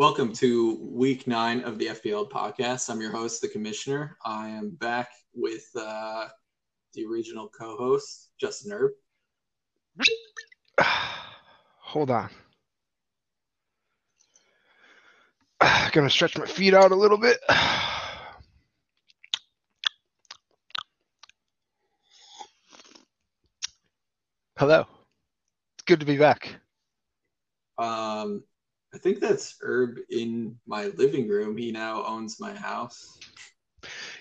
Welcome to week nine of the FPL podcast. I'm your host, the commissioner. I am back with uh, the original co host, Justin Erb. Hold on. Gonna stretch my feet out a little bit. Hello. It's good to be back. Um, I think that's Herb in my living room. He now owns my house.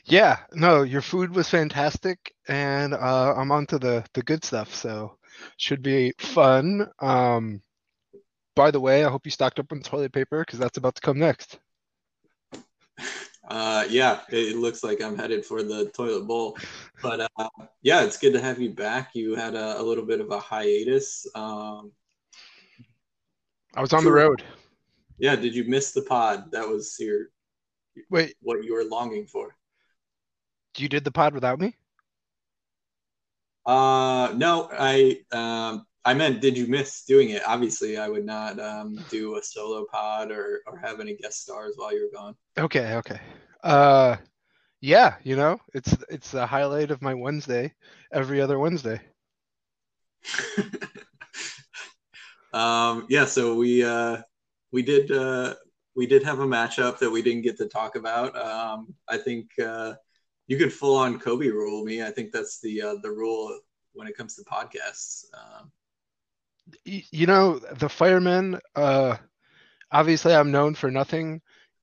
Yeah, no, your food was fantastic, and uh, I'm on to the the good stuff. So should be fun. Um, by the way, I hope you stocked up on toilet paper because that's about to come next. Uh, yeah, it looks like I'm headed for the toilet bowl. But uh, yeah, it's good to have you back. You had a, a little bit of a hiatus. Um, I was on the road. Yeah, did you miss the pod? That was your Wait, what you were longing for. you did the pod without me? Uh, no, I um, I meant did you miss doing it? Obviously, I would not um, do a solo pod or or have any guest stars while you're gone. Okay, okay. Uh, yeah, you know, it's it's the highlight of my Wednesday, every other Wednesday. um, yeah, so we uh, we did uh, we did have a matchup that we didn't get to talk about. Um, I think uh, you could full on Kobe rule me. I think that's the uh, the rule when it comes to podcasts. Um, You know, the firemen. Uh, obviously, I'm known for nothing,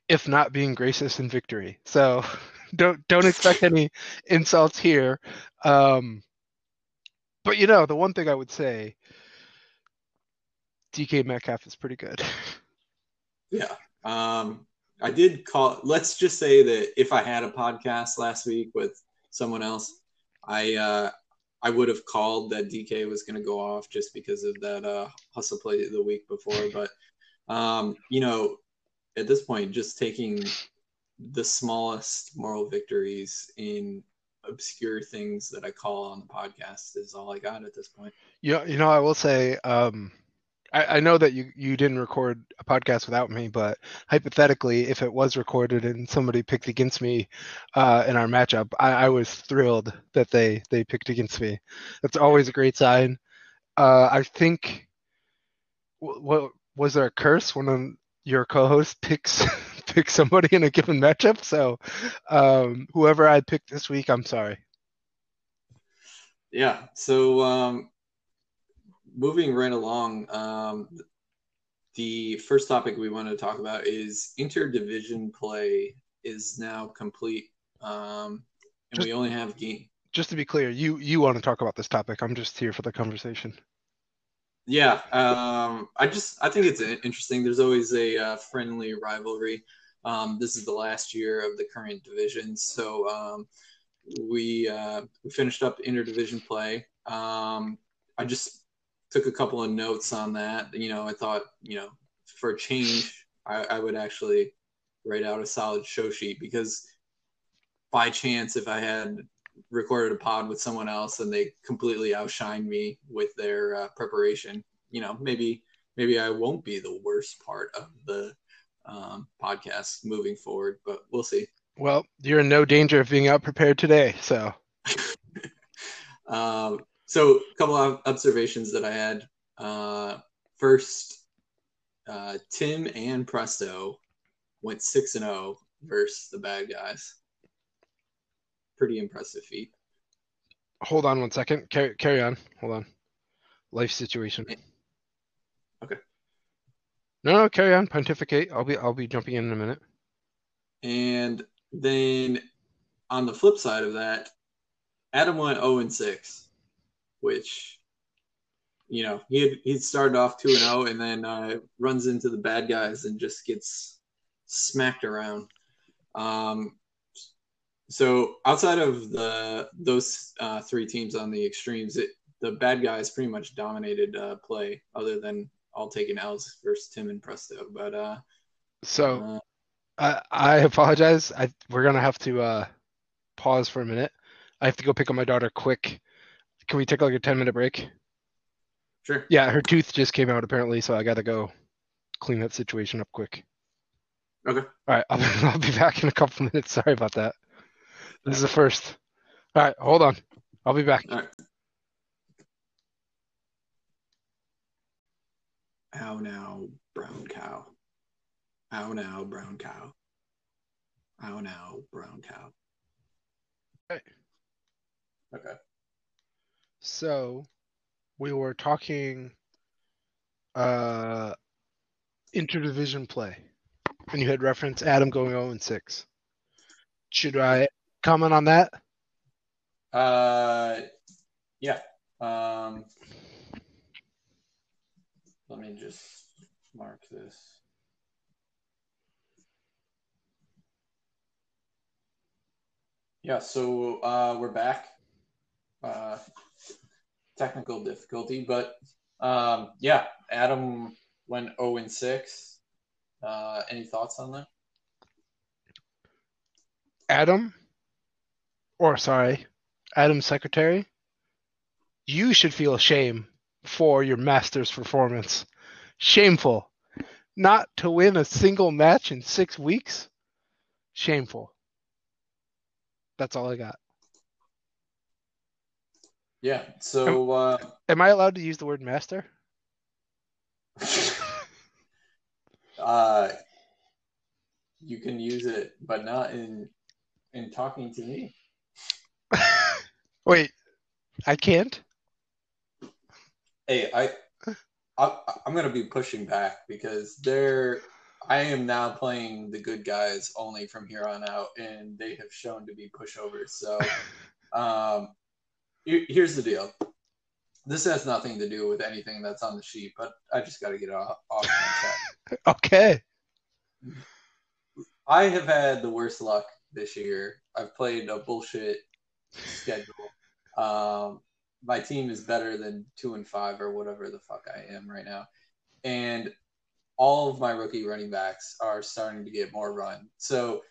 if not being gracious in victory. So, don't don't expect any insults here. Um, but you know, the one thing I would say, DK Metcalf is pretty good. yeah, um, I did call. Let's just say that if I had a podcast last week with someone else, I uh, I would have called that DK was going to go off just because of that uh, hustle play the week before. But um, you know, at this point, just taking the smallest moral victories in obscure things that I call on the podcast is all I got at this point. Know, you know, I will say, um, I, know that you you didn't record a podcast without me, but hypothetically, if it was recorded and somebody picked against me uh, in our matchup, I, I was thrilled that they they picked against me. That's always a great sign. Uh, I think, what was there a curse when um, your co-host picks picks somebody in a given matchup? So, um, whoever I picked this week, I'm sorry. Yeah. So um, moving right along, um, the first topic we want to talk about is interdivision play is now complete, um, and Just- we only have game. Just to be clear, you you want to talk about this topic. I'm just here for the conversation. Yeah, um, I just I think it's interesting. There's always a uh, friendly rivalry. Um, this is the last year of the current division, so um, we uh, we finished up interdivision play. Um, I just took a couple of notes on that. You know, I thought you know for a change, I, I would actually write out a solid show sheet because by chance, if I had recorded a pod with someone else and they completely outshine me with their uh, preparation, you know, maybe maybe I won't be the worst part of the um, podcast moving forward, but we'll see. Well, you're in no danger of being out prepared today. So, Um, so, a couple of observations that I had. Uh, first, uh, Tim and Presto went six and zero versus the bad guys. Pretty impressive feat. hold on one second. Carry carry on. Hold on. Life situation. Okay. No, no, carry on. Pontificate. I'll be I'll be jumping in in a minute. And then on the flip side of that, Adam went 0 and 6, which you know, he had he started off 2 and 0 and then uh, runs into the bad guys and just gets smacked around. Um, so outside of the those uh, three teams on the extremes, it, the bad guys pretty much dominated uh, play, other than all taking L's versus Tim and Presto. But uh, So uh, I I apologize. I we're gonna have to uh pause for a minute. I have to go pick up my daughter quick. Can we take like a 10 minute break? sure. Yeah, her tooth just came out apparently, so I gotta go clean that situation up quick. Okay. All right, I'll, I'll be back in a couple minutes. Sorry about that. This is the first. All right, hold on. I'll be back. All right. Ow now, brown cow. Ow now, brown cow. Ow now, brown cow. Okay. Okay. So, we were talking uh interdivision play, and you had reference Adam going 0 and 6. Should I comment on that? Uh, yeah. Um, let me just mark this. Yeah, so uh, we're back. Uh, technical difficulty, but um, yeah, Adam went 0 and 6. Uh, any thoughts on that? Adam, or sorry, Adam's secretary, you should feel shame for your master's performance. Shameful. Not to win a single match in six weeks? Shameful. That's all I got. Yeah, so uh, Am I allowed to use the word master? uh, you can use it, but not in in talking to me. Wait, I can't? Hey, I, I I'm gonna be pushing back because they're I am now playing the good guys only from here on out, and they have shown to be pushovers. So, um, here's the deal. This has nothing to do with anything that's on the sheet, but I just got to get off, off. Okay. I have had the worst luck this year. I've played a bullshit schedule. Um, my team is better than two and five or whatever the fuck I am right now, and all of my rookie running backs are starting to get more run. So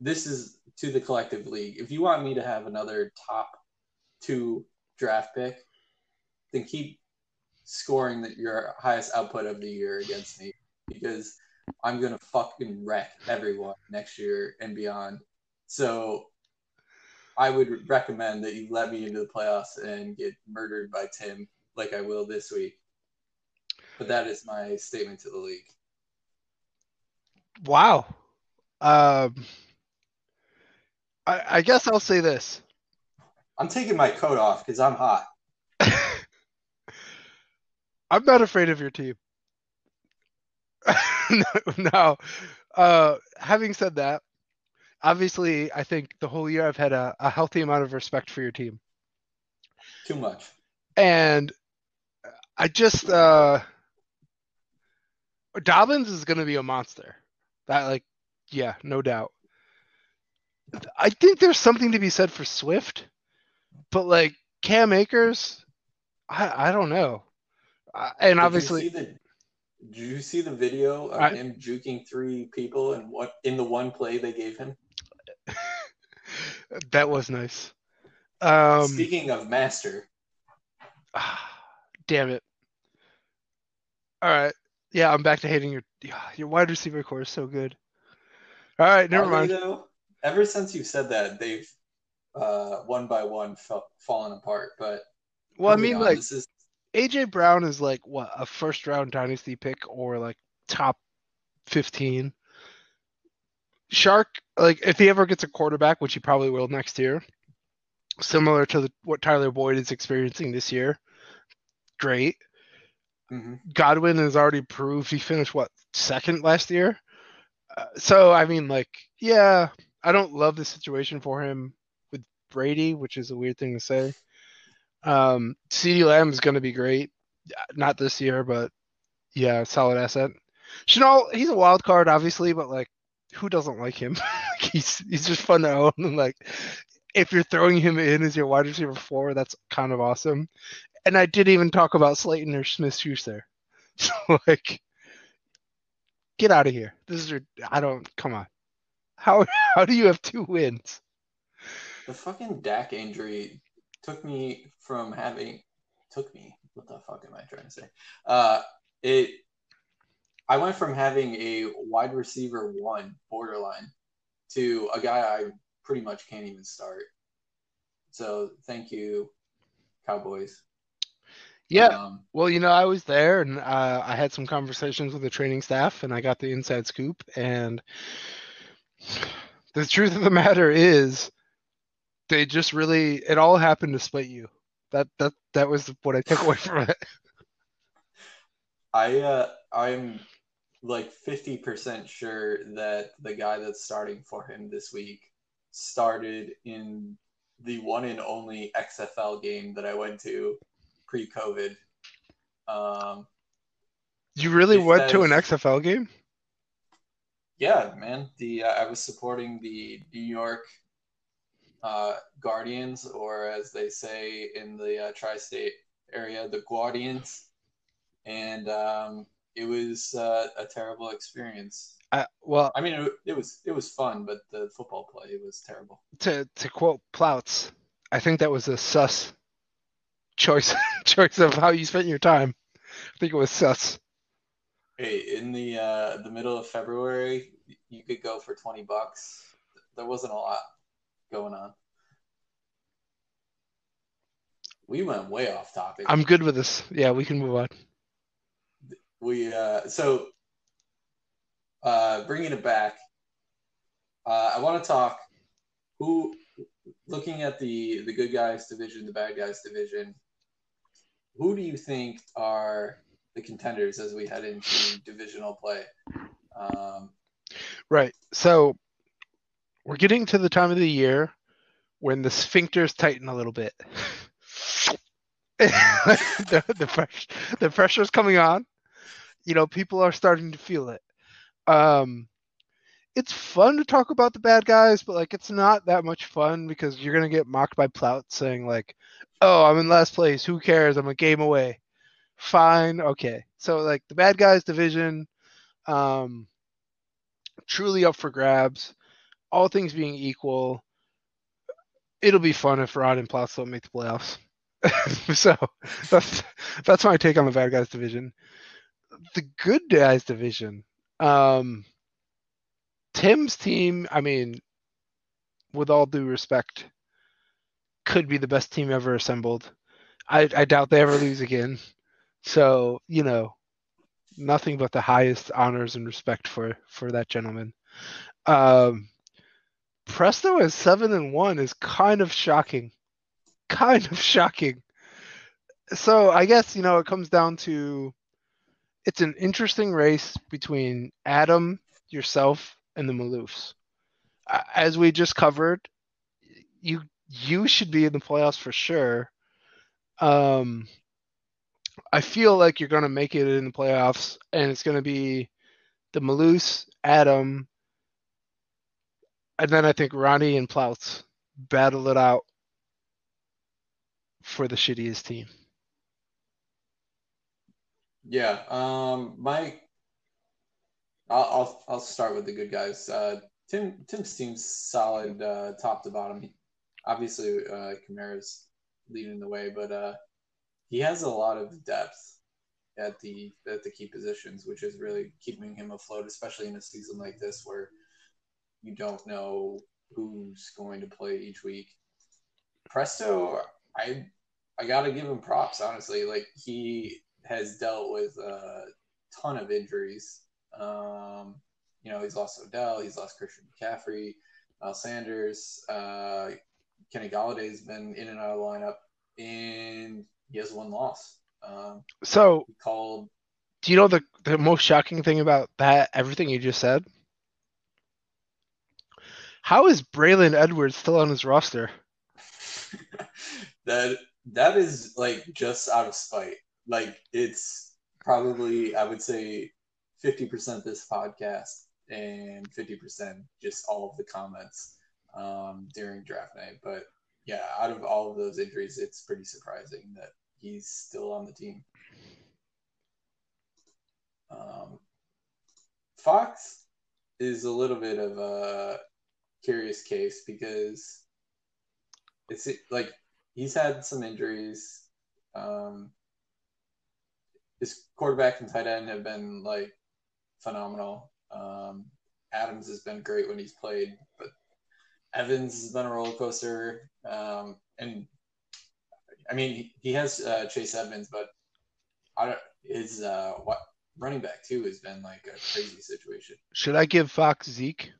this is to the collective league. If you want me to have another top two draft pick, then keep scoring the, your highest output of the year against me because I'm gonna fucking wreck everyone next year and beyond. So I would recommend that you let me into the playoffs and get murdered by Tim like I will this week. But that is my statement to the league. Wow. Um, I, I guess I'll say this. I'm taking my coat off because I'm hot. I'm not afraid of your team. no. Uh, having said that, obviously, I think the whole year I've had a, a healthy amount of respect for your team. Too much. And I just, uh, Dobbins is going to be a monster. That, like, yeah, no doubt. I think there's something to be said for Swift, but like Cam Akers, I, I don't know. Uh, and Did obviously, you the, did you see the video of I- him juking three people and what in the one play they gave him? that was nice. Um, Speaking of master, damn it. All right. Yeah, I'm back to hating your your wide receiver core is so good. All right, never they, mind. though? Ever since you said that, they've uh, one by one fell, fallen apart. But Well, I mean, on, like is AJ Brown is like what a first round dynasty pick or like top 15. Chark, like if he ever gets a quarterback, which he probably will next year, similar to the, what Tyler Boyd is experiencing this year, great. Mhm. Godwin has already proved he finished what second last year. Uh, so I mean, like, yeah, I don't love the situation for him Brady, which is a weird thing to say. Um, CeeDee Lamb is going to be great, not this year, but yeah, solid asset. Chanel, he's a wild card, obviously, but like, who doesn't like him? he's he's just fun to own, and like, if you're throwing him in as your wide receiver four, that's kind of awesome. And I didn't even talk about Slayton or Smith Schuster. So like, get out of here. This is your. I don't. Come on. How how do you have two wins? The fucking Dak injury took me from having took me. What the fuck am I trying to say? Uh, it. I went from having a wide receiver one borderline to a guy I pretty much can't even start. So thank you, Cowboys. Yeah. Um, well, you know, I was there and uh, I had some conversations with the training staff and I got the inside scoop. And the truth of the matter is, they just really, it all happened to split you. That that that was what I took away from it. I uh, I'm like 50% sure that the guy that's starting for him this week started in the one and only XFL game that I went to pre-COVID. Um, you really went to an XFL game? Yeah, man. The uh, I was supporting the New York uh, Guardians, or as they say in the uh, tri-state area, the Guardians, and um, it was uh, a terrible experience. Uh, well, I mean, it, it, was it was fun, but the football play was terrible. To to quote Plouts, I think that was a sus choice choice of how you spent your time. I think it was sus. Hey, in the uh, the middle of February, you could go for twenty bucks. There wasn't a lot going on. We went way off topic. I'm good with this. Yeah, we can move on. We uh, so uh, bringing it back. Uh, I want to talk who looking at the the good guys division, the bad guys division. Who do you think are the contenders as we head into divisional play? Um, right. So we're getting to the time of the year when the sphincters tighten a little bit. the, the, pressure, the pressure's coming on. You know, people are starting to feel it. Um, it's fun to talk about the bad guys, but like it's not that much fun because you're gonna get mocked by Plout saying like, "Oh, I'm in last place. Who cares? I'm a game away." Fine, okay. So like the bad guys division, um, truly up for grabs all things being equal, it'll be fun if Rod and Plouts don't make the playoffs. so that's that's my take on the bad guys division. The good guys division. Um, Tim's team, I mean, with all due respect, could be the best team ever assembled. I, I doubt they ever lose again. So, you know, nothing but the highest honors and respect for for that gentleman. Um, Presto as seven and one is kind of shocking. Kind of shocking. So I guess you know it comes down to it's an interesting race between Adam, yourself, and the Maloofs. As we just covered, you you should be in the playoffs for sure. Um, I feel like you're going to make it in the playoffs, and it's going to be the Maloofs, Adam, and then I think Ronnie and Plouts battle it out for the shittiest team. Yeah, um, my, I'll, I'll, I'll start with the good guys. Uh, Tim Tim's team's solid, uh, top to bottom. Obviously, uh, Kamara's leading the way, but uh, he has a lot of depth at the at the key positions, which is really keeping him afloat, especially in a season like this where you don't know who's going to play each week. Presto, I I gotta give him props, honestly. Like he has dealt with a ton of injuries. Um, you know, he's lost Odell, he's lost Christian McCaffrey, Miles Sanders, uh, Kenny Golladay's been in and out of the lineup, and he has one loss. Um, so called. Do you know the the most shocking thing about that? Everything you just said. How is Bryan Edwards still on his roster? that that is like just out of spite. Like it's probably I would say fifty percent this podcast and fifty percent just all of the comments um, during draft night. But yeah, out of all of those injuries, it's pretty surprising that he's still on the team. Um, Fox is a little bit of a curious case because it's like he's had some injuries. Um, his quarterback and tight end have been like phenomenal. Um, Adams has been great when he's played, but Evans has been a roller coaster. Um, and I mean, he has uh, Chase Edmonds, but I don't, his uh, what running back too has been like a crazy situation. Should I give Fox Zeke?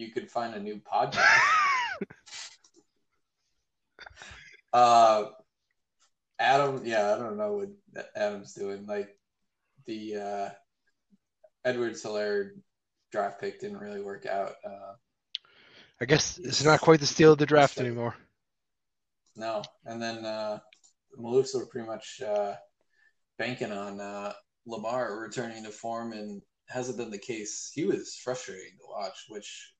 You could find a new podcast. uh, Adam, yeah, I don't know what Adam's doing. Like the uh, Edwards-Helaire draft pick didn't really work out. Uh, I guess it's not quite the steal of the draft anymore. No, and then uh, the Maloofs were pretty much uh, banking on uh, Lamar returning to form, and hasn't been the case. He was frustrating to watch, which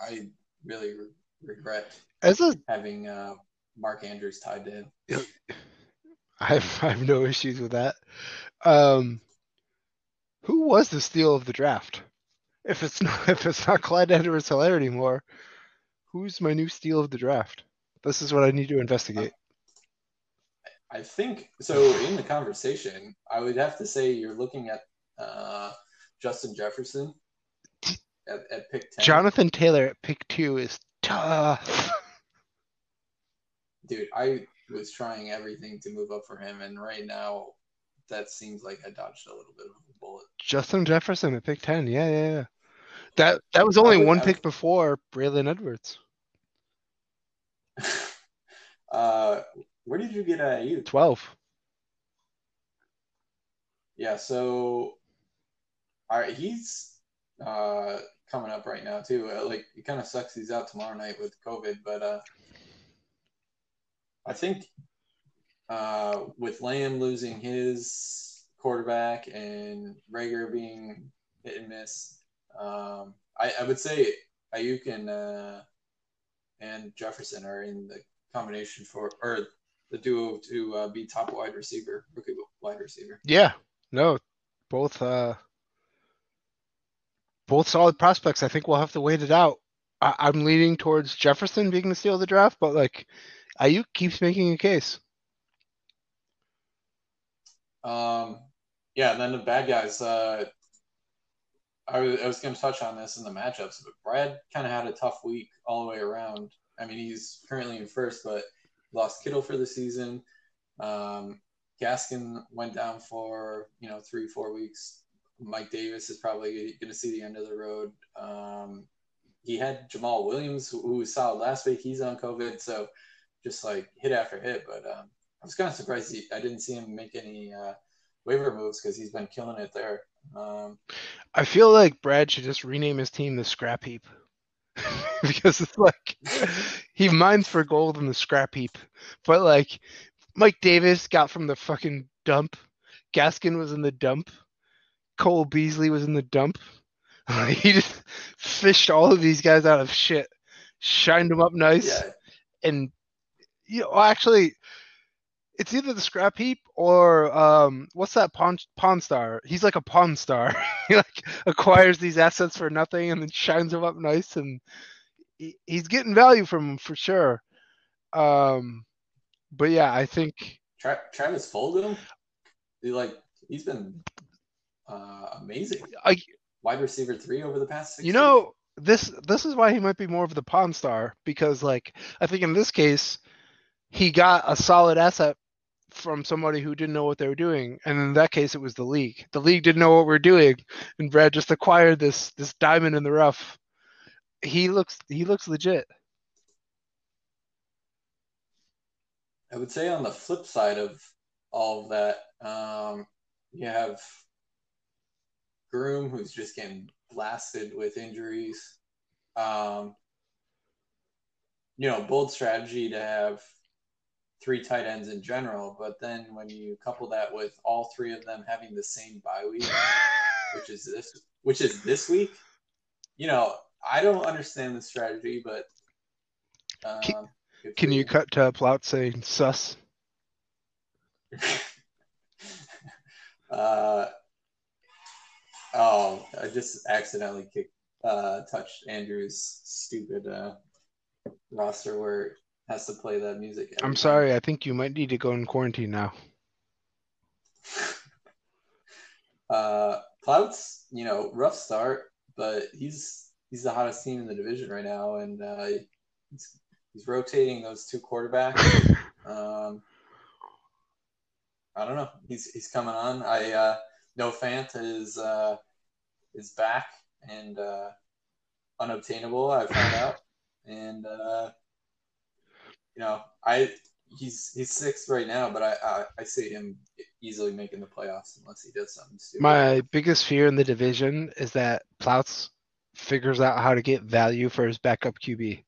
I really re- regret as a having uh, Mark Andrews tied to him. I have, I have no issues with that. Um, who was the steal of the draft? If it's not if it's not Clyde Edwards-Helaire anymore, who's my new steal of the draft? This is what I need to investigate. I think so. In the conversation, I would have to say you're looking at uh, Justin Jefferson at, at pick ten. Jonathan Taylor at pick two is tough. Dude, I was trying everything to move up for him, and right now, that seems like I dodged a little bit of a bullet. Justin Jefferson at pick ten, yeah, yeah, yeah. That that was only would, one pick before Bryan Edwards. uh, where did you get at you? Twelve. Yeah, so all right, he's uh coming up right now too. Uh, like it kind of sucks he's out tomorrow night with COVID, but uh I think uh with Lamb losing his quarterback and Reagor being hit and miss, um I, I would say Aiyuk and uh and Jefferson are in the combination for or the duo to uh, be top wide receiver, rookie wide receiver. Yeah, no, both uh, both solid prospects. I think we'll have to wait it out. I- am leaning towards Jefferson being the steal of the draft, but like Aiyuk keeps making a case. Um, yeah, and then the bad guys. Uh, I was, I was going to touch on this in the matchups, but Brad kind of had a tough week all the way around. I mean, he's currently in first, but lost Kittle for the season. Um, Gaskin went down for you know three four weeks. Mike Davis is probably going to see the end of the road. Um, he had Jamaal Williams, who, was last week. He's on COVID, so just like hit after hit. But um, I was kind of surprised he, I didn't see him make any uh, waiver moves because he's been killing it there. Um, I feel like Brad should just rename his team the Scrap Heap. because it's like he mines for gold in the scrap heap. But like Mike Davis got from the fucking dump. Gaskin was in the dump. Cole Beasley was in the dump. he just fished all of these guys out of shit, shined them up nice, yeah. and you know actually it's either the scrap heap or um, what's that pawn pawn star? He's like a pawn star. he like acquires these assets for nothing and then shines them up nice, and he, he's getting value from them for sure. Um, but yeah, I think Tra- Travis Fulgham, he like he's been uh, amazing. I, Wide receiver three over the past. you know this this is why he might be more of the pawn star because like I think in this case he got a solid asset from somebody who didn't know what they were doing. And in that case, it was the league. The league didn't know what we are doing, and Brad just acquired this this diamond in the rough. He looks he looks legit. I would say on the flip side of all of that, um, you have Groom, who's just getting blasted with injuries. Um, you know, bold strategy to have three tight ends in general, but then when you couple that with all three of them having the same bye week, which is this, which is this week, you know, I don't understand the strategy, but um, can, can you cut to Plout saying sus? uh, oh, I just accidentally kicked, uh, touched Andrew's stupid uh, roster where it has to play that music. I'm sorry. I think you might need to go in quarantine now. Uh, Clouds, you know, rough start, but he's he's the hottest team in the division right now, and uh, he's, he's rotating those two quarterbacks. um, I don't know. He's he's coming on. I uh, know Fant is uh, is back and uh, unobtainable. I found out, and uh, you know, I he's he's sixth right now, but I, I, I see him easily making the playoffs unless he does something stupid. My biggest fear in the division is that Plouts figures out how to get value for his backup QB,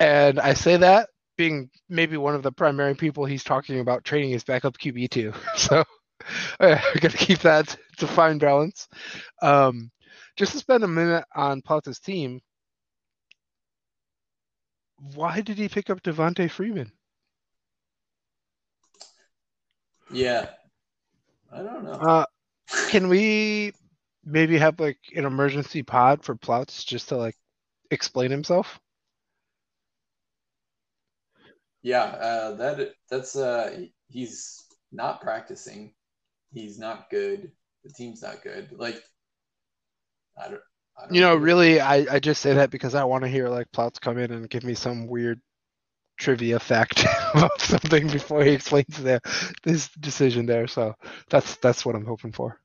and I say that being maybe one of the primary people he's talking about trading his backup QB to. So I got to keep that to fine balance. Um, just to spend a minute on Plouts' team. Why did he pick up Devonta Freeman? Yeah. I don't know. Uh, can we maybe have like an emergency pod for Plouts just to like explain himself? Yeah, uh, that that's uh he's not practicing. He's not good. The team's not good. Like I don't, I don't You know, really, I, I just say that because I want to hear like Plouts come in and give me some weird trivia fact about something before he explains the, this decision there. So that's that's what I'm hoping for.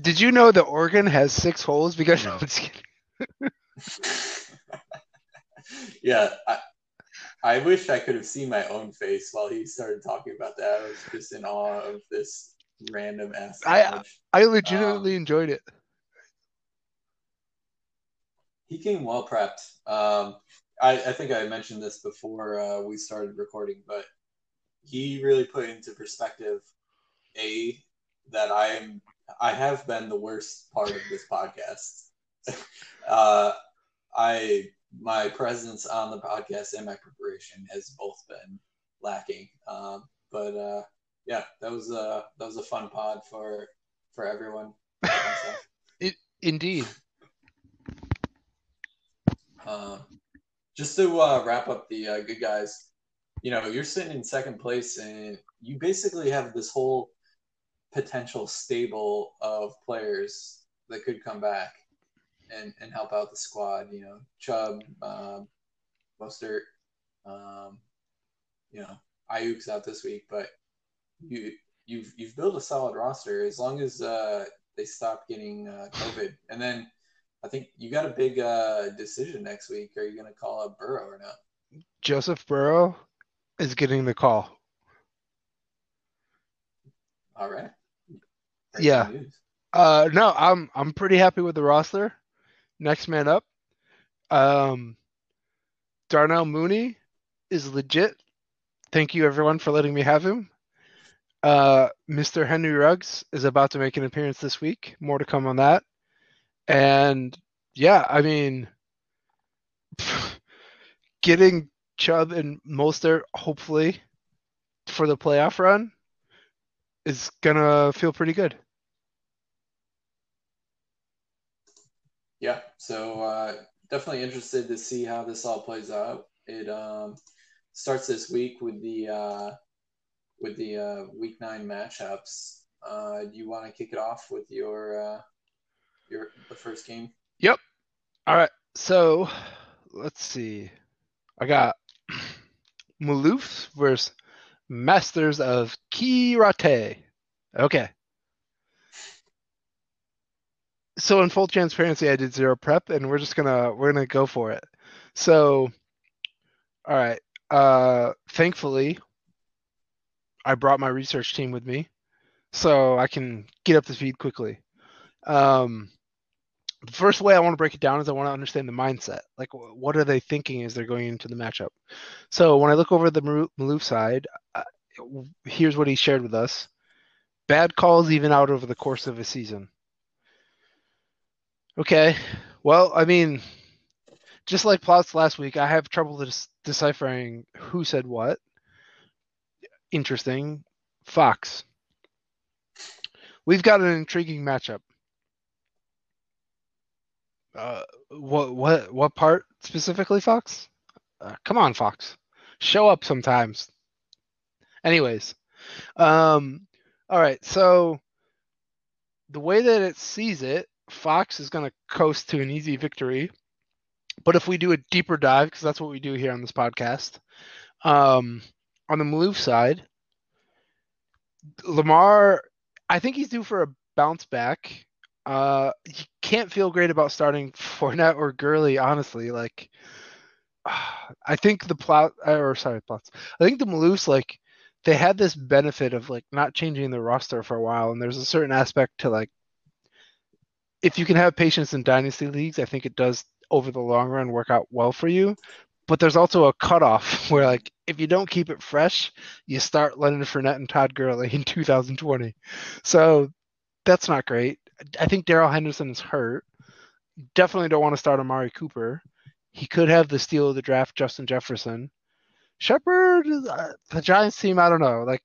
Did you know the organ has six holes? Because no, I'm just kidding. yeah, I, I wish I could have seen my own face while he started talking about that. I was just in awe of this random ass. I I legitimately um, enjoyed it. He came well prepped. Um, I, I think I mentioned this before uh, we started recording, but he really put into perspective a that I am I have been the worst part of this podcast. uh, I my presence on the podcast and my preparation has both been lacking. Um, but uh, yeah, that was a that was a fun pod for for everyone. it, indeed. Uh, just to uh, wrap up the uh, good guys, you know, you're sitting in second place, and you basically have this whole potential stable of players that could come back and, and help out the squad. You know, Chubb, um, Mostert, um, you know, Aiyuk's out this week, but you you've you've built a solid roster as long as uh, they stop getting uh, COVID, and then I think you got a big uh, decision next week. Are you going to call up Burrow or not? Joseph Burrow is getting the call. All right. Great yeah. Uh, no, I'm I'm pretty happy with the roster. Next man up. Um, Darnell Mooney is legit. Thank you everyone for letting me have him. Uh, Mr. Henry Ruggs is about to make an appearance this week. More to come on that. And yeah, I mean, getting Chubb and Mostert hopefully for the playoff run is gonna feel pretty good. Yeah, so uh, definitely interested to see how this all plays out. It um, starts this week with the uh, with the uh, week nine matchups. Uh, do you want to kick it off with your uh, your the first game? Yep. All right. So let's see. I got Maloof versus Masters of Kirate. Okay. So in full transparency, I did zero prep, and we're just gonna we're gonna go for it. So, all right. Uh, thankfully, I brought my research team with me, so I can get up to speed quickly. Um, the first way I want to break it down is I want to understand the mindset. Like, what are they thinking as they're going into the matchup? So when I look over the Maloof side, uh, here's what he shared with us: bad calls even out over the course of a season. Okay, well, I mean, just like Plouts last week, I have trouble deciphering who said what. Interesting. Fox. We've got an intriguing matchup. Uh, what what what part specifically, Fox? Uh, come on, Fox, show up sometimes. Anyways, um, All right, so the way that it sees it, Fox is going to coast to an easy victory. But if we do a deeper dive, because that's what we do here on this podcast, um, on the Maloof side, Lamar, I think he's due for a bounce back. Uh, you can't feel great about starting Fournette or Gurley, honestly. Like, I think the plot, or sorry, plots. I think the Maloofs, like, they had this benefit of like not changing the roster for a while, and there's a certain aspect to like, if you can have patience in dynasty leagues, I think it does over the long run work out well for you. But there's also a cutoff where like if you don't keep it fresh, you start Leonard Fournette and Todd Gurley in 2020. So that's not great. I think Darrell Henderson is hurt. Definitely don't want to start Amari Cooper. He could have the steal of the draft, Justin Jefferson. Shepard, uh, the Giants team, I don't know. Like,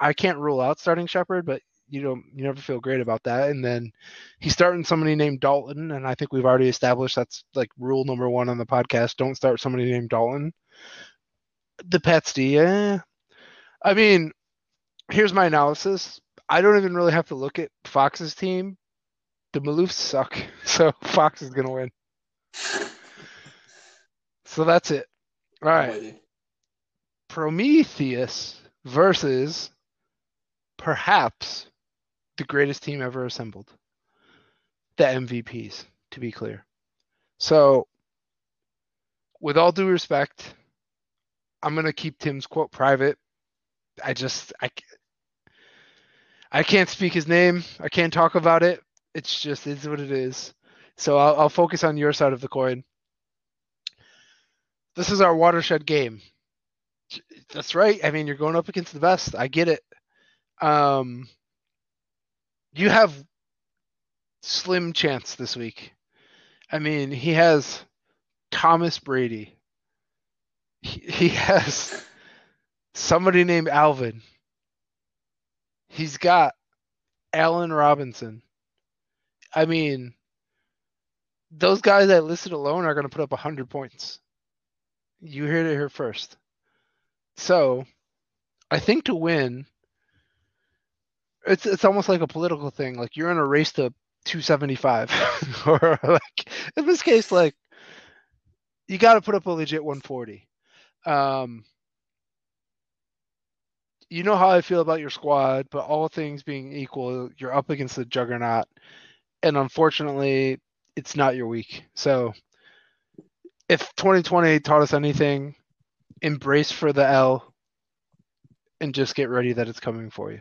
I can't rule out starting Shepard, but you don't, you never feel great about that. And then he's starting somebody named Dalton, and I think we've already established that's like rule number one on the podcast: don't start somebody named Dalton. The Pats D, yeah. I mean, here's my analysis. I don't even really have to look at Fox's team. The Maloofs suck, so Fox is gonna win. So that's it. All right. Prometheus versus perhaps the greatest team ever assembled. The MVPs, to be clear. So, with all due respect, I'm going to keep Tim's quote private. I just, I, I can't speak his name. I can't talk about it. It's just is what it is. So I'll, I'll focus on your side of the coin. This is our watershed game. That's right. I mean, you're going up against the best. I get it. Um, you have slim chance this week. I mean, he has Thomas Brady. He, he has somebody named Alvin. He's got Allen Robinson. I mean, those guys that listed alone are going to put up 100 points. You heard it here first. So, I think to win, it's it's almost like a political thing. Like you're in a race to 275, or like in this case, like you got to put up a legit 140. Um, you know how I feel about your squad, but all things being equal, you're up against the juggernaut, and unfortunately, it's not your week. So, if 2020 taught us anything, embrace for the L, and just get ready that it's coming for you.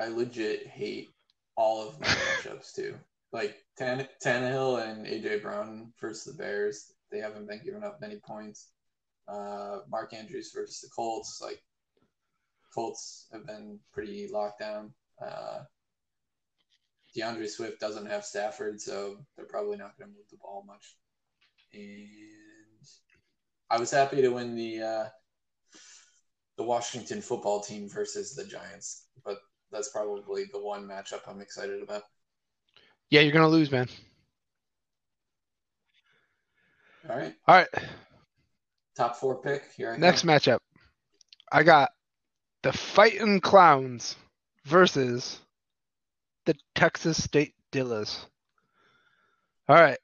I legit hate all of my matchups too. Like Tan- Tannehill and AJ Brown versus the Bears, they haven't been giving up many points uh, Mark Andrews versus the Colts. Like Colts have been pretty locked down. Uh, D'Andre Swift doesn't have Stafford, so they're probably not going to move the ball much. And I was happy to win the uh, the Washington football team versus the Giants, but that's probably the one matchup I'm excited about. Yeah, you're going to lose, man. All right. All right. Top four pick. Here I Next go. matchup. I got the Fighting Clowns versus the Texas State Dillas. All right.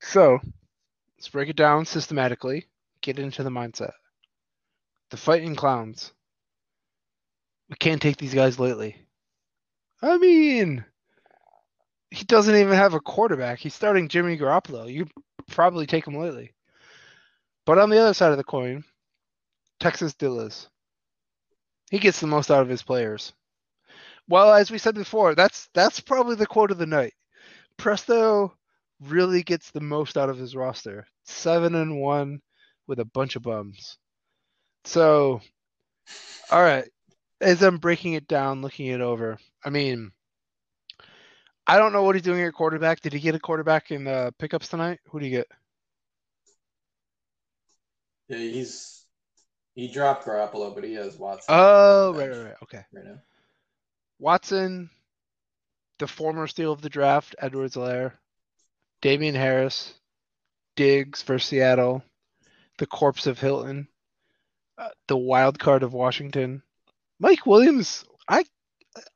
So let's break it down systematically, get into the mindset. The Fighting Clowns. We can't take these guys lightly. I mean, he doesn't even have a quarterback. He's starting Jimmy Garoppolo. You probably take him lightly. But on the other side of the coin, Texas Dillas. He gets the most out of his players. Well, as we said before, that's that's probably the quote of the night. Presto really gets the most out of his roster. Seven and one with a bunch of bums. So, all right. As I'm breaking it down, looking it over, I mean, I don't know what he's doing at quarterback. Did he get a quarterback in the pickups tonight? Who do you get? Yeah, he's he dropped Garoppolo, but he has Watson. Oh, right, right, right. Okay. Right now. Watson, the former steal of the draft, Edwards Lair, Damien Harris, Diggs for Seattle, the corpse of Hilton, uh, the wild card of Washington, Mike Williams, I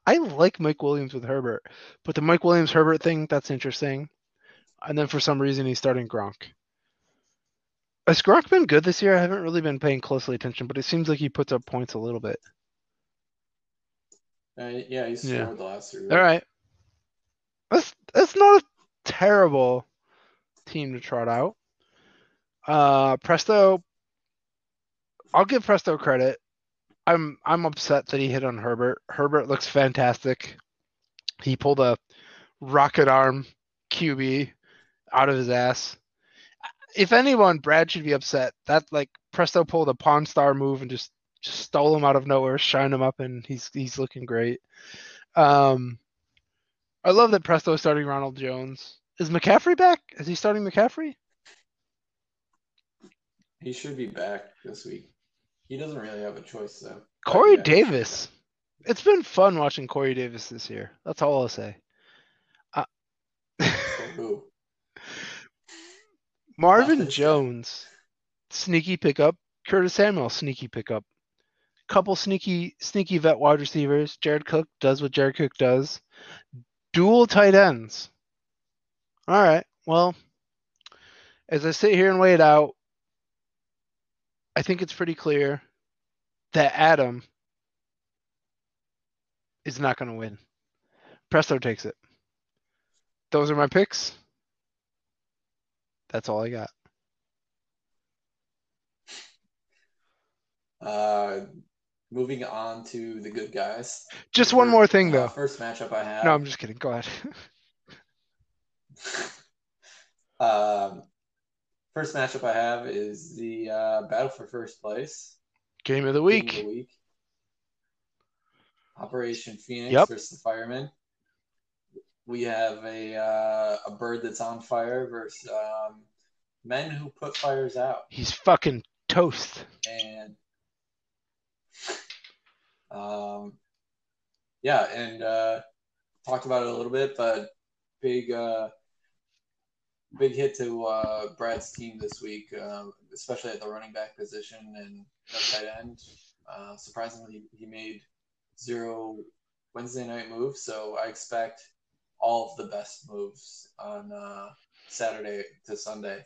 I like Mike Williams with Herbert, but the Mike Williams Herbert thing that's interesting. And then for some reason he's starting Gronk. Has Gronk been good this year? I haven't really been paying closely attention, but it seems like he puts up points a little bit. Uh, yeah, he's scored Yeah. the last three. All right, that's that's not a terrible team to trot out. Uh, Presto, I'll give Presto credit. I'm I'm upset that he hit on Herbert. Herbert looks fantastic. He pulled a rocket arm QB out of his ass. If anyone, Brad should be upset. That like Presto pulled a Pawn Star move and just just stole him out of nowhere, shined him up, and he's he's looking great. Um, I love that Presto is starting Ronald Jones. Is McCaffrey back? Is he starting McCaffrey? He should be back this week. He doesn't really have a choice though. Corey yeah, Davis. It's been fun watching Corey Davis this year. That's all I'll say. Uh, who? Marvin. Jones, sneaky pickup. Curtis Samuel, sneaky pickup. Couple sneaky, sneaky vet wide receivers. Jared Cook does what Jared Cook does. Dual tight ends. All right. Well, as I sit here and wait out, I think it's pretty clear that Adam is not going to win. Presto takes it. Those are my picks. That's all I got. Uh, moving on to the good guys. Just one more thing, Uh, though. first matchup I have. No, I'm just kidding. Go ahead. first matchup I have is the uh, battle for first place. Game of the Game of week. the week. Operation Phoenix Yep. versus the Firemen. We have a uh, a bird that's on fire versus um, men who put fires out. He's fucking toast. and um, yeah, and uh, talked about it a little bit, but big uh, big hit to uh, Brad's team this week, um, especially at the running back position and tight end. Uh, surprisingly, he made zero Wednesday night moves, so I expect all of the best moves on uh, Saturday to Sunday.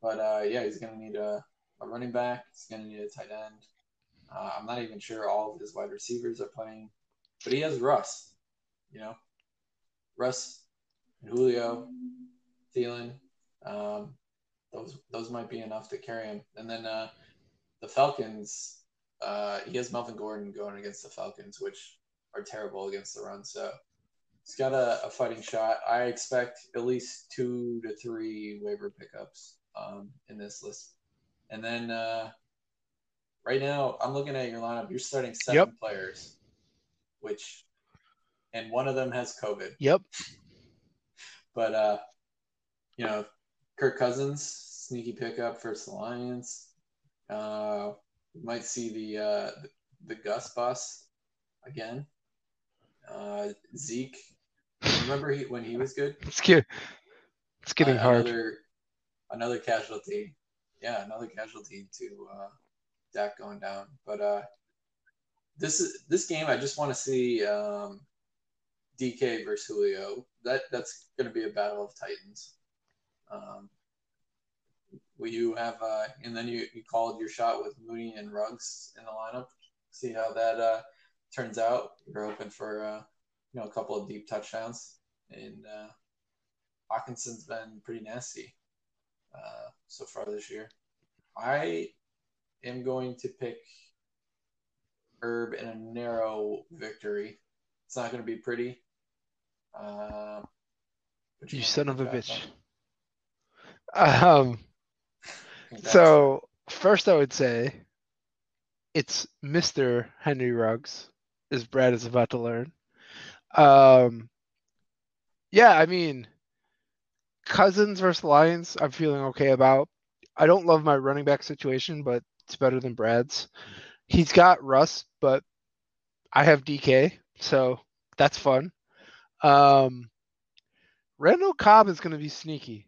But uh, yeah, he's going to need a, a running back. He's going to need a tight end. Uh, I'm not even sure all of his wide receivers are playing, but he has Russ. You know, Russ and Julio, Thielen. Um, those those might be enough to carry him. And then uh, the Falcons. Uh, he has Melvin Gordon going against the Falcons, which are terrible against the run. So he's got a, a fighting shot. I expect at least two to three waiver pickups um, in this list. And then uh, right now, I'm looking at your lineup. You're starting seven Yep. players, which, and one of them has COVID. Yep. But uh, you know, Kirk Cousins, sneaky pickup the Lions. Uh, we might see the uh, the, Gus bus again. Uh, Zeke, remember he, when he was good? It's get, it's getting Uh, hard. Another, another casualty. Yeah, another casualty to uh, Dak going down. But uh, this is this game. I just want to see um, DK versus Julio. That that's going to be a battle of titans. Um, will you have uh, and then you, you called your shot with Mooney and Ruggs in the lineup. See how that uh, turns out. You're hoping for uh, you know a couple of deep touchdowns and. Uh, Hockenson's been pretty nasty uh, so far this year. I am going to pick Herb in a narrow victory. It's not going to be pretty. Uh, You son of a bitch. Um. So first, I would say it's Mr. Henry Ruggs, as Brad is about to learn. Um. Yeah, I mean, Cousins versus Lions, I'm feeling okay about. I don't love my running back situation, but it's better than Brad's. He's got Russ, but I have DK, so that's fun. Um, Randall Cobb is going to be sneaky.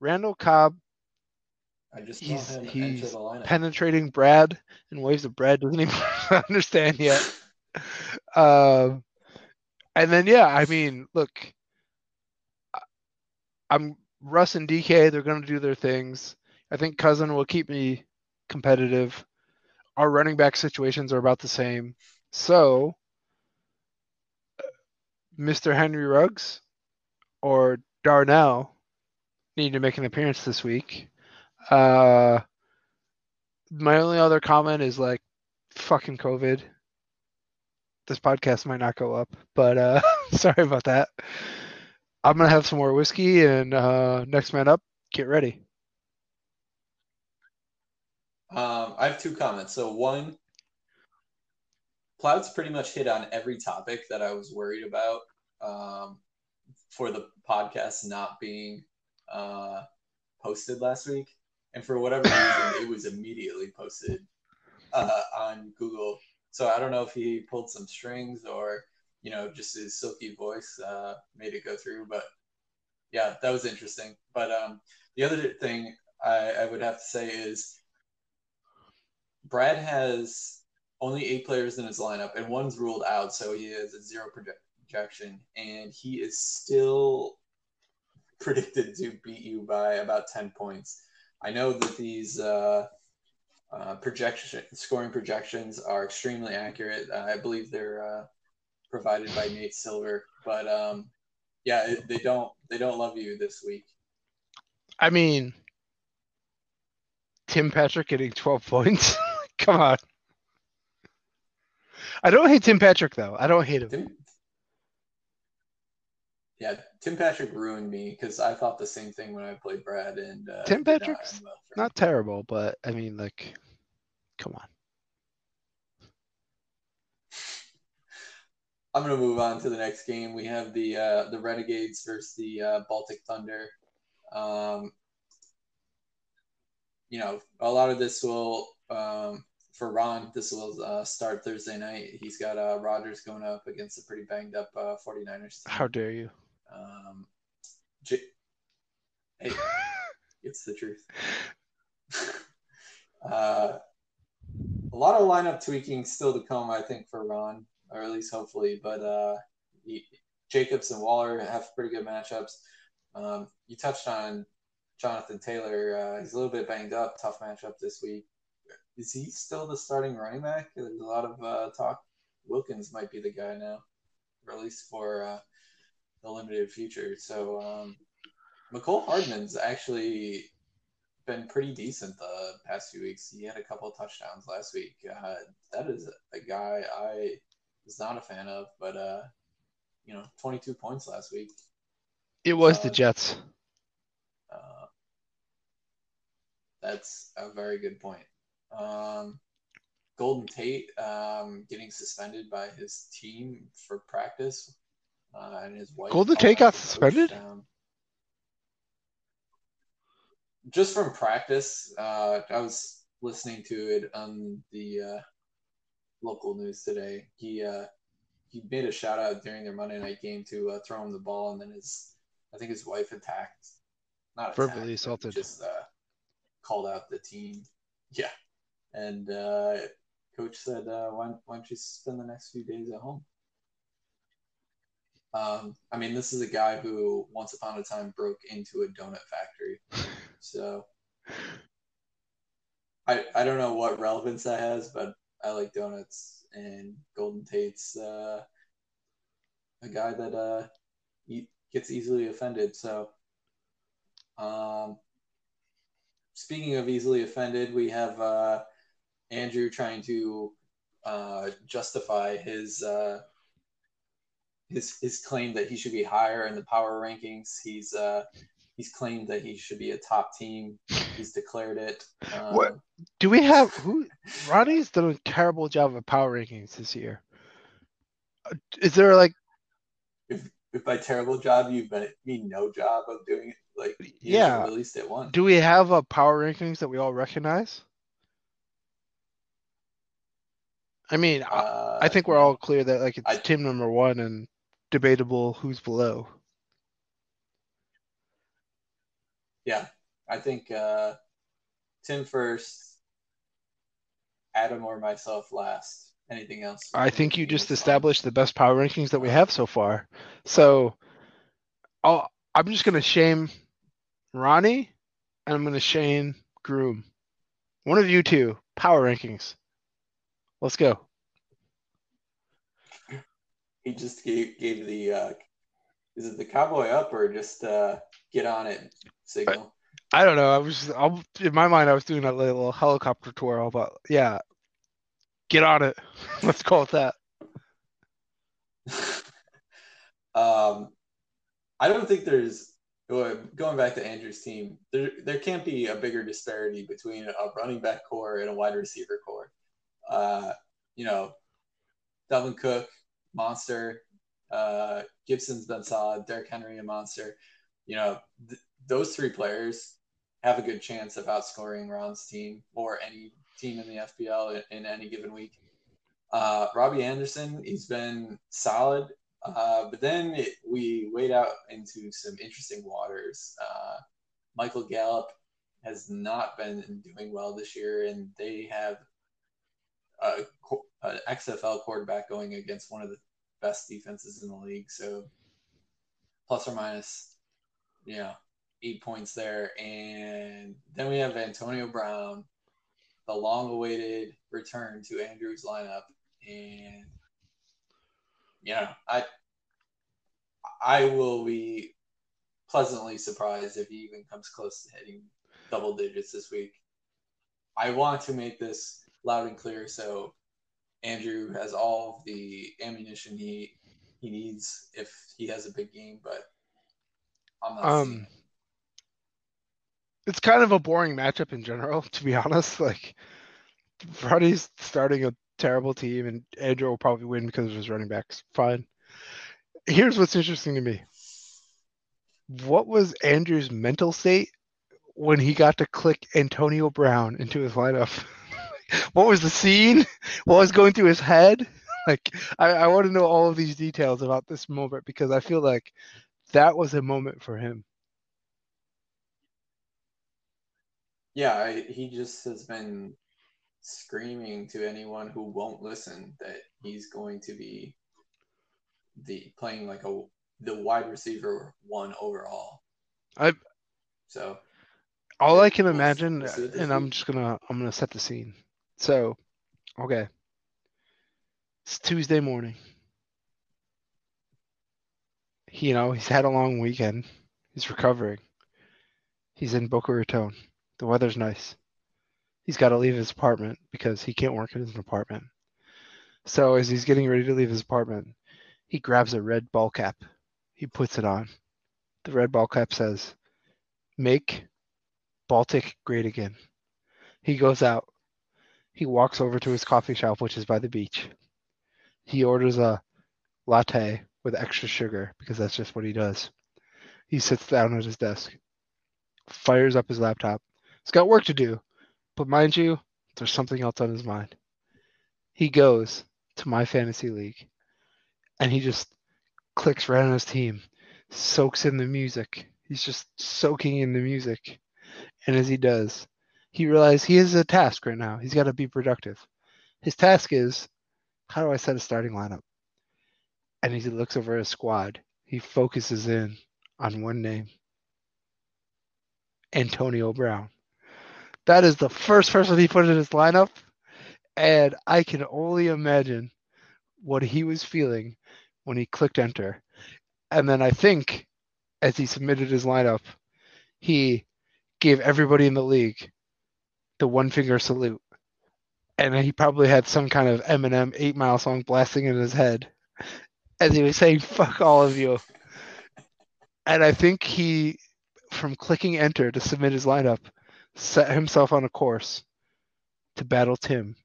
Randall Cobb I just he's- saw him enter he's penetrating Brad in ways that Brad doesn't even understand yet. um, and then yeah, I mean, look, I'm Russ and DK. They're going to do their things. I think Cousin will keep me competitive. Our running back situations are about the same. So, Mr. Henry Ruggs or Darnell need to make an appearance this week. Uh, my only other comment is like, fucking COVID. This podcast might not go up, but uh, sorry about that. I'm gonna have some more whiskey, and uh, next man up, get ready. Um, I have two comments. So one, Plouts pretty much hit on every topic that I was worried about um, for the podcast not being uh, posted last week, and for whatever reason, it was immediately posted uh, on Google. So I don't know if he pulled some strings or you know just his silky voice uh, made it go through, but yeah, that was interesting. But um, the other thing I, I would have to say is Brad has only eight players in his lineup, and one's ruled out, so he has a zero projection, and he is still predicted to beat you by about ten points. I know that these uh, uh, projection scoring projections are extremely accurate. Uh, I believe they're uh, provided by Nate Silver, but um, yeah, they don't they don't love you this week. I mean, Tim Patrick getting 12 points. Come on. I don't hate Tim Patrick though. I don't hate him. Tim, yeah, Tim Patrick ruined me because I thought the same thing when I played Brad and uh, Tim Patrick's not, not terrible, but I mean, like, come on. I'm gonna move on to the next game. We have the uh, the Renegades versus the uh, Baltic Thunder. Um, you know, a lot of this will um, for Ron. This will uh, start Thursday night. He's got uh, Rodgers going up against a pretty banged up uh, 49ers. Team. How dare you? Um, J- hey, it's the truth. uh, a lot of lineup tweaking still to come, I think, for Ron, or at least hopefully. But uh, he, Jacobs and Waller have pretty good matchups. Um, you touched on Jonathan Taylor, uh, he's a little bit banged up. Tough matchup this week. Is he still the starting running back? There's a lot of uh, talk. Wilkins might be the guy now, or at least for uh, the limited future. So um, Mecole Hardman's actually been pretty decent the past few weeks. He had a couple of touchdowns last week. Uh, that is a guy I was not a fan of, but uh, you know, 22 points last week. It was the Jets. Uh, that's a very good point. Um, Golden Tate um, getting suspended by his team for practice, uh, and his wife. Golden Tate got suspended. Just from practice, uh, I was listening to it on the uh, local news today. He uh, he made a shout out during their Monday night game to uh, throw him the ball, and then his I think his wife attacked, not verbally assaulted, just uh, called out the team. Yeah, and uh, coach said, uh, why, why don't you spend the next few days at home? Um, I mean, this is a guy who once upon a time broke into a donut factory. So I, I don't know what relevance that has, but I like donuts and Golden Tate's uh, a guy that uh, gets easily offended. So um, speaking of easily offended, we have uh, Andrew trying to uh, justify his uh, his his claim that he should be higher in the power rankings. He's uh, he's claimed that he should be a top team. He's declared it. Um, what do we have? Who Ronnie's done a terrible job of power rankings this year. Uh, is there like if, if by terrible job you mean no job of doing it? Like yeah, at least at one. Do we have a power rankings that we all recognize? I mean, uh, I think we're all clear that like it's I, team number one and debatable who's below. Yeah, I think uh, Tim first, Adam or myself last, anything else? I think you just established the best power rankings that we have so far. So I'll, I'm just going to shame Ronnie and I'm going to shame Groom. One of you two, power rankings. Let's go. He just gave, gave the, uh, is it the cowboy up or just uh, get on it signal? I, I don't know. I was, I'm, in my mind, I was doing a little helicopter twirl, but yeah, get on it. Let's call it that. um, I don't think there's going back to Andrew's team. There, there can't be a bigger disparity between a running back core and a wide receiver core. Uh, you know, Dalvin Cook, monster. Uh, Gibson's been solid. Derrick Henry, a monster. You know, th- those three players have a good chance of outscoring Ron's team or any team in the FBL in, in any given week. Uh, Robbie Anderson, he's been solid, uh, but then it, we wade out into some interesting waters. Uh, Michael Gallup has not been doing well this year, and they have a, an XFL quarterback going against one of the best defenses in the league. So plus or minus, you know, eight points there. And then we have Antonio Brown, the long awaited return to Andrew's lineup. And know, I I will be pleasantly surprised if he even comes close to hitting double digits this week. I want to make this loud and clear so Andrew has all of the ammunition he he needs if he has a big game, but I'm not um, it's kind of a boring matchup in general, to be honest. Like Freddie's starting a terrible team and Andrew will probably win because of his running backs. Fine. Here's what's interesting to me. What was Andrew's mental state when he got to click Antonio Brown into his lineup? what was the scene? What was going through his head? Like, I, I want to know all of these details about this moment because I feel like that was a moment for him. Yeah, he just has been screaming to anyone who won't listen that he's going to be the playing like a the wide receiver one overall. I so all I can imagine, and I'm just gonna I'm gonna set the scene. So, okay, it's Tuesday morning. He, you know, he's had a long weekend. He's recovering. He's in Boca Raton. The weather's nice. He's got to leave his apartment because he can't work in his apartment. So as he's getting ready to leave his apartment, he grabs a red ball cap. He puts it on. The red ball cap says, Make Baltic great again. He goes out. He walks over to his coffee shop, which is by the beach. He orders a latte with extra sugar because that's just what he does. He sits down at his desk, fires up his laptop. He's got work to do, but mind you, there's something else on his mind. He goes to my fantasy league and he just clicks right on his team, soaks in the music. He's just soaking in the music. And as he does, he realizes he has a task right now. He's got to be productive. His task is how do I set a starting lineup? And he looks over his squad, he focuses in on one name Antonio Brown. That is the first person he put in his lineup. And I can only imagine what he was feeling when he clicked enter. And then I think as he submitted his lineup, he gave everybody in the league the one finger salute. And he probably had some kind of Eminem eight mile song blasting in his head as he was saying, fuck all of you. And I think he, from clicking enter to submit his lineup, set himself on a course to battle Tim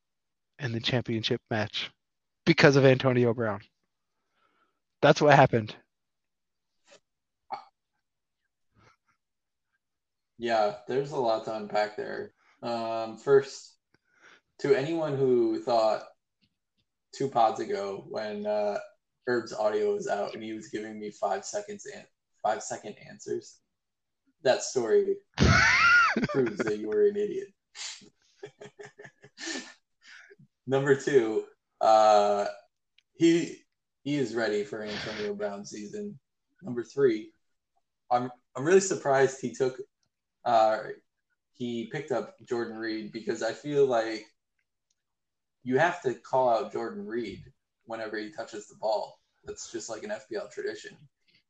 in the championship match because of Antonio Brown. That's what happened. Yeah, there's a lot to unpack there. Um, first, to anyone who thought two pods ago when uh, Herb's audio was out and he was giving me five seconds and five second answers, that story proves that you were an idiot. Number two, Uh, he he is ready for Antonio Brown season number three. I'm I'm really surprised he took uh he picked up Jordan Reed because I feel like you have to call out Jordan Reed whenever he touches the ball. That's just like an FBL tradition.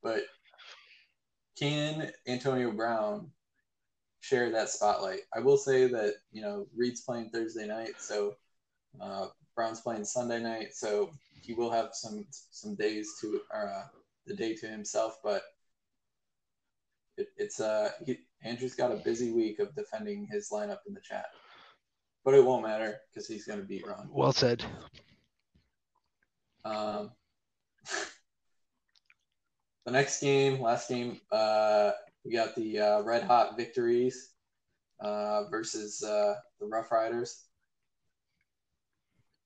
But can Antonio Brown share that spotlight? I will say that, you know, Reed's playing Thursday night, so uh, Brown's playing Sunday night, so he will have some some days to uh, the day to himself, but it, it's uh he, Andrew's got a busy week of defending his lineup in the chat, but it won't matter because he's going to beat Ron. Well said. Um, the next game, last game, uh, we got the uh, Red Hot Victories uh, versus uh, the Rough Riders.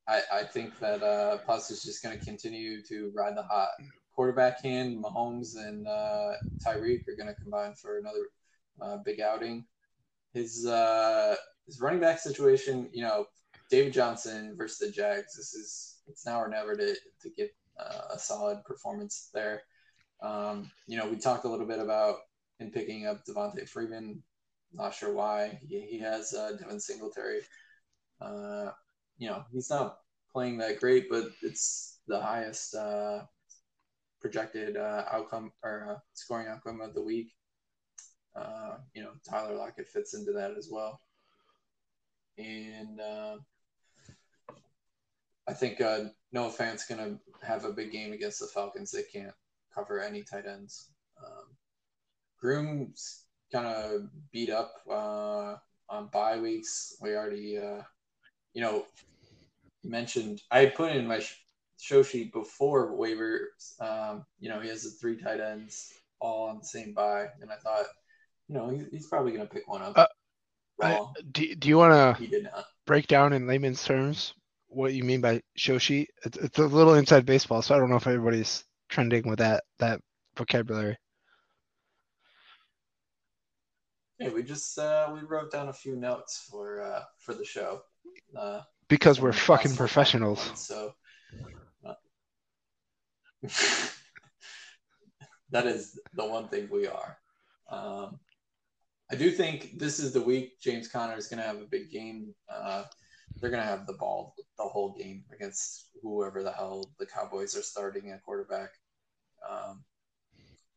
I, I think that uh, Plouts is just going to continue to ride the hot quarterback hand. Mahomes and uh, Tyreek are going to combine for another uh, big outing. His uh, his running back situation, you know, David Johnson versus the Jags. This is it's now or never to to get uh, a solid performance there. Um, you know, we talked a little bit about in picking up Devonta Freeman. Not sure why he, he has uh, Devin Singletary. Uh, you know, he's not playing that great, but it's the highest uh, projected uh, outcome or uh, scoring outcome of the week. Uh, you know, Tyler Lockett fits into that as well. And uh, I think uh, Noah Fant's going to have a big game against the Falcons. They can't cover any tight ends. Um, Groom's kind of beat up uh, on bye weeks. We already, uh, you know, mentioned, I put in my show sheet before waivers. Um, you know, he has the three tight ends all on the same bye. And I thought, you know, he's, he's probably going to pick one up. Uh, I, do, do you want to break down in layman's terms what you mean by show sheet? It's, it's a little inside baseball, so I don't know if everybody's trending with that that vocabulary. Yeah, we just uh, we wrote down a few notes for uh, for the show. Uh, because we're fucking professionals. so uh, that is the one thing we are. Um, I do think this is the week James Conner is going to have a big game. Uh, they're going to have the ball the whole game against whoever the hell the Cowboys are starting at quarterback. Um,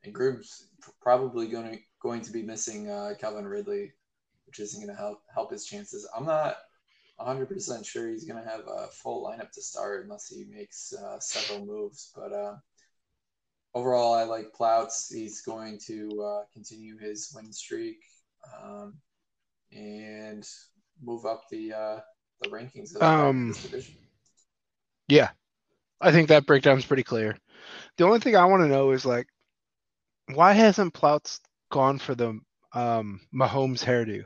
and Groom's probably going to going to be missing uh, Calvin Ridley, which isn't going to help help his chances. I'm not 100% sure he's going to have a full lineup to start unless he makes uh, several moves. But uh, overall, I like Plouts. He's going to uh, continue his win streak um, and move up the uh, the rankings of um, division. Yeah, I think that breakdown is pretty clear. The only thing I want to know is like, why hasn't Plouts gone for the um, Mahomes hairdo?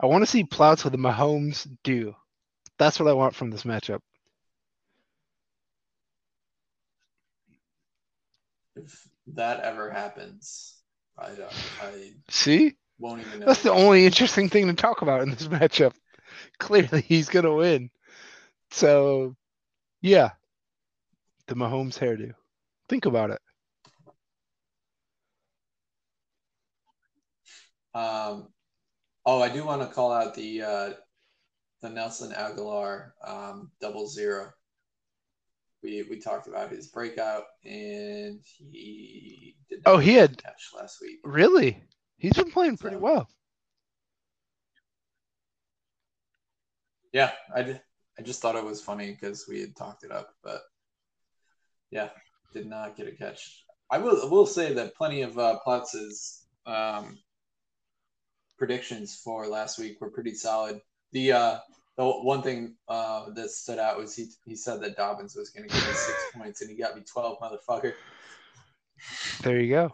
I want to see Plouts with the Mahomes do. That's what I want from this matchup. If that ever happens, I don't. I see. Won't even. That's the only interesting thing to talk about in this matchup. Clearly, he's gonna win. So, yeah, the Mahomes hairdo. Think about it. Um, Oh, I do want to call out the uh, the Nelson Agholor um, double zero. We we talked about his breakout, and he did. oh, he had catch last week. Really, he's been playing pretty so, well. Yeah, I did. I just thought it was funny because we had talked it up, but yeah, did not get a catch. I will will say that plenty of uh, Plouts's um, predictions for last week were pretty solid. The uh, the one thing uh, that stood out was he he said that Dobbins was going to give me six points, and he got me twelve, motherfucker. There you go.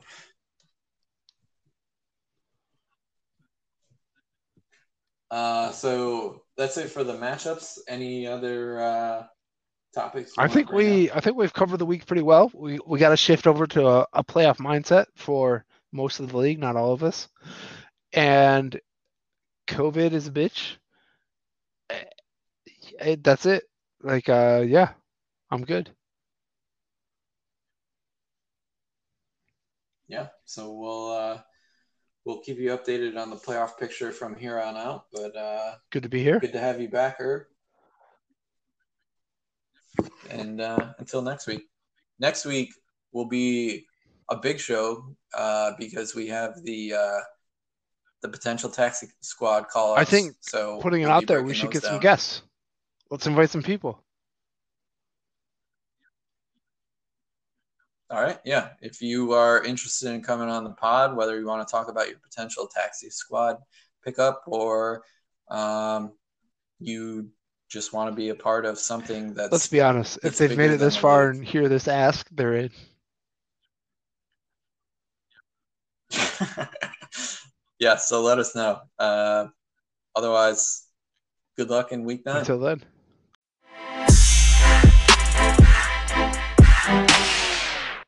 Uh, so that's it for the matchups. Any other uh, topics? I think we? I think we've covered the week pretty well. We we got to shift over to a, a playoff mindset for most of the league, not all of us and COVID is a bitch. Eh, that's it. like uh, yeah, I'm good. Yeah, so we'll uh, we'll keep you updated on the playoff picture from here on out. But uh, good to be here. Good to have you back, Herb. And uh, until next week. Next week will be a big show uh, because we have the uh, the potential taxi squad call. I think so. Putting it out there, we should get down. some guests. Let's invite some people. All right. Yeah. If you are interested in coming on the pod, whether you want to talk about your potential taxi squad pickup or um, you just want to be a part of something that's. Let's be honest. If they've made it this far and hear this ask, they're in. yeah. So let us know. Uh, otherwise, good luck in week nine. Until then.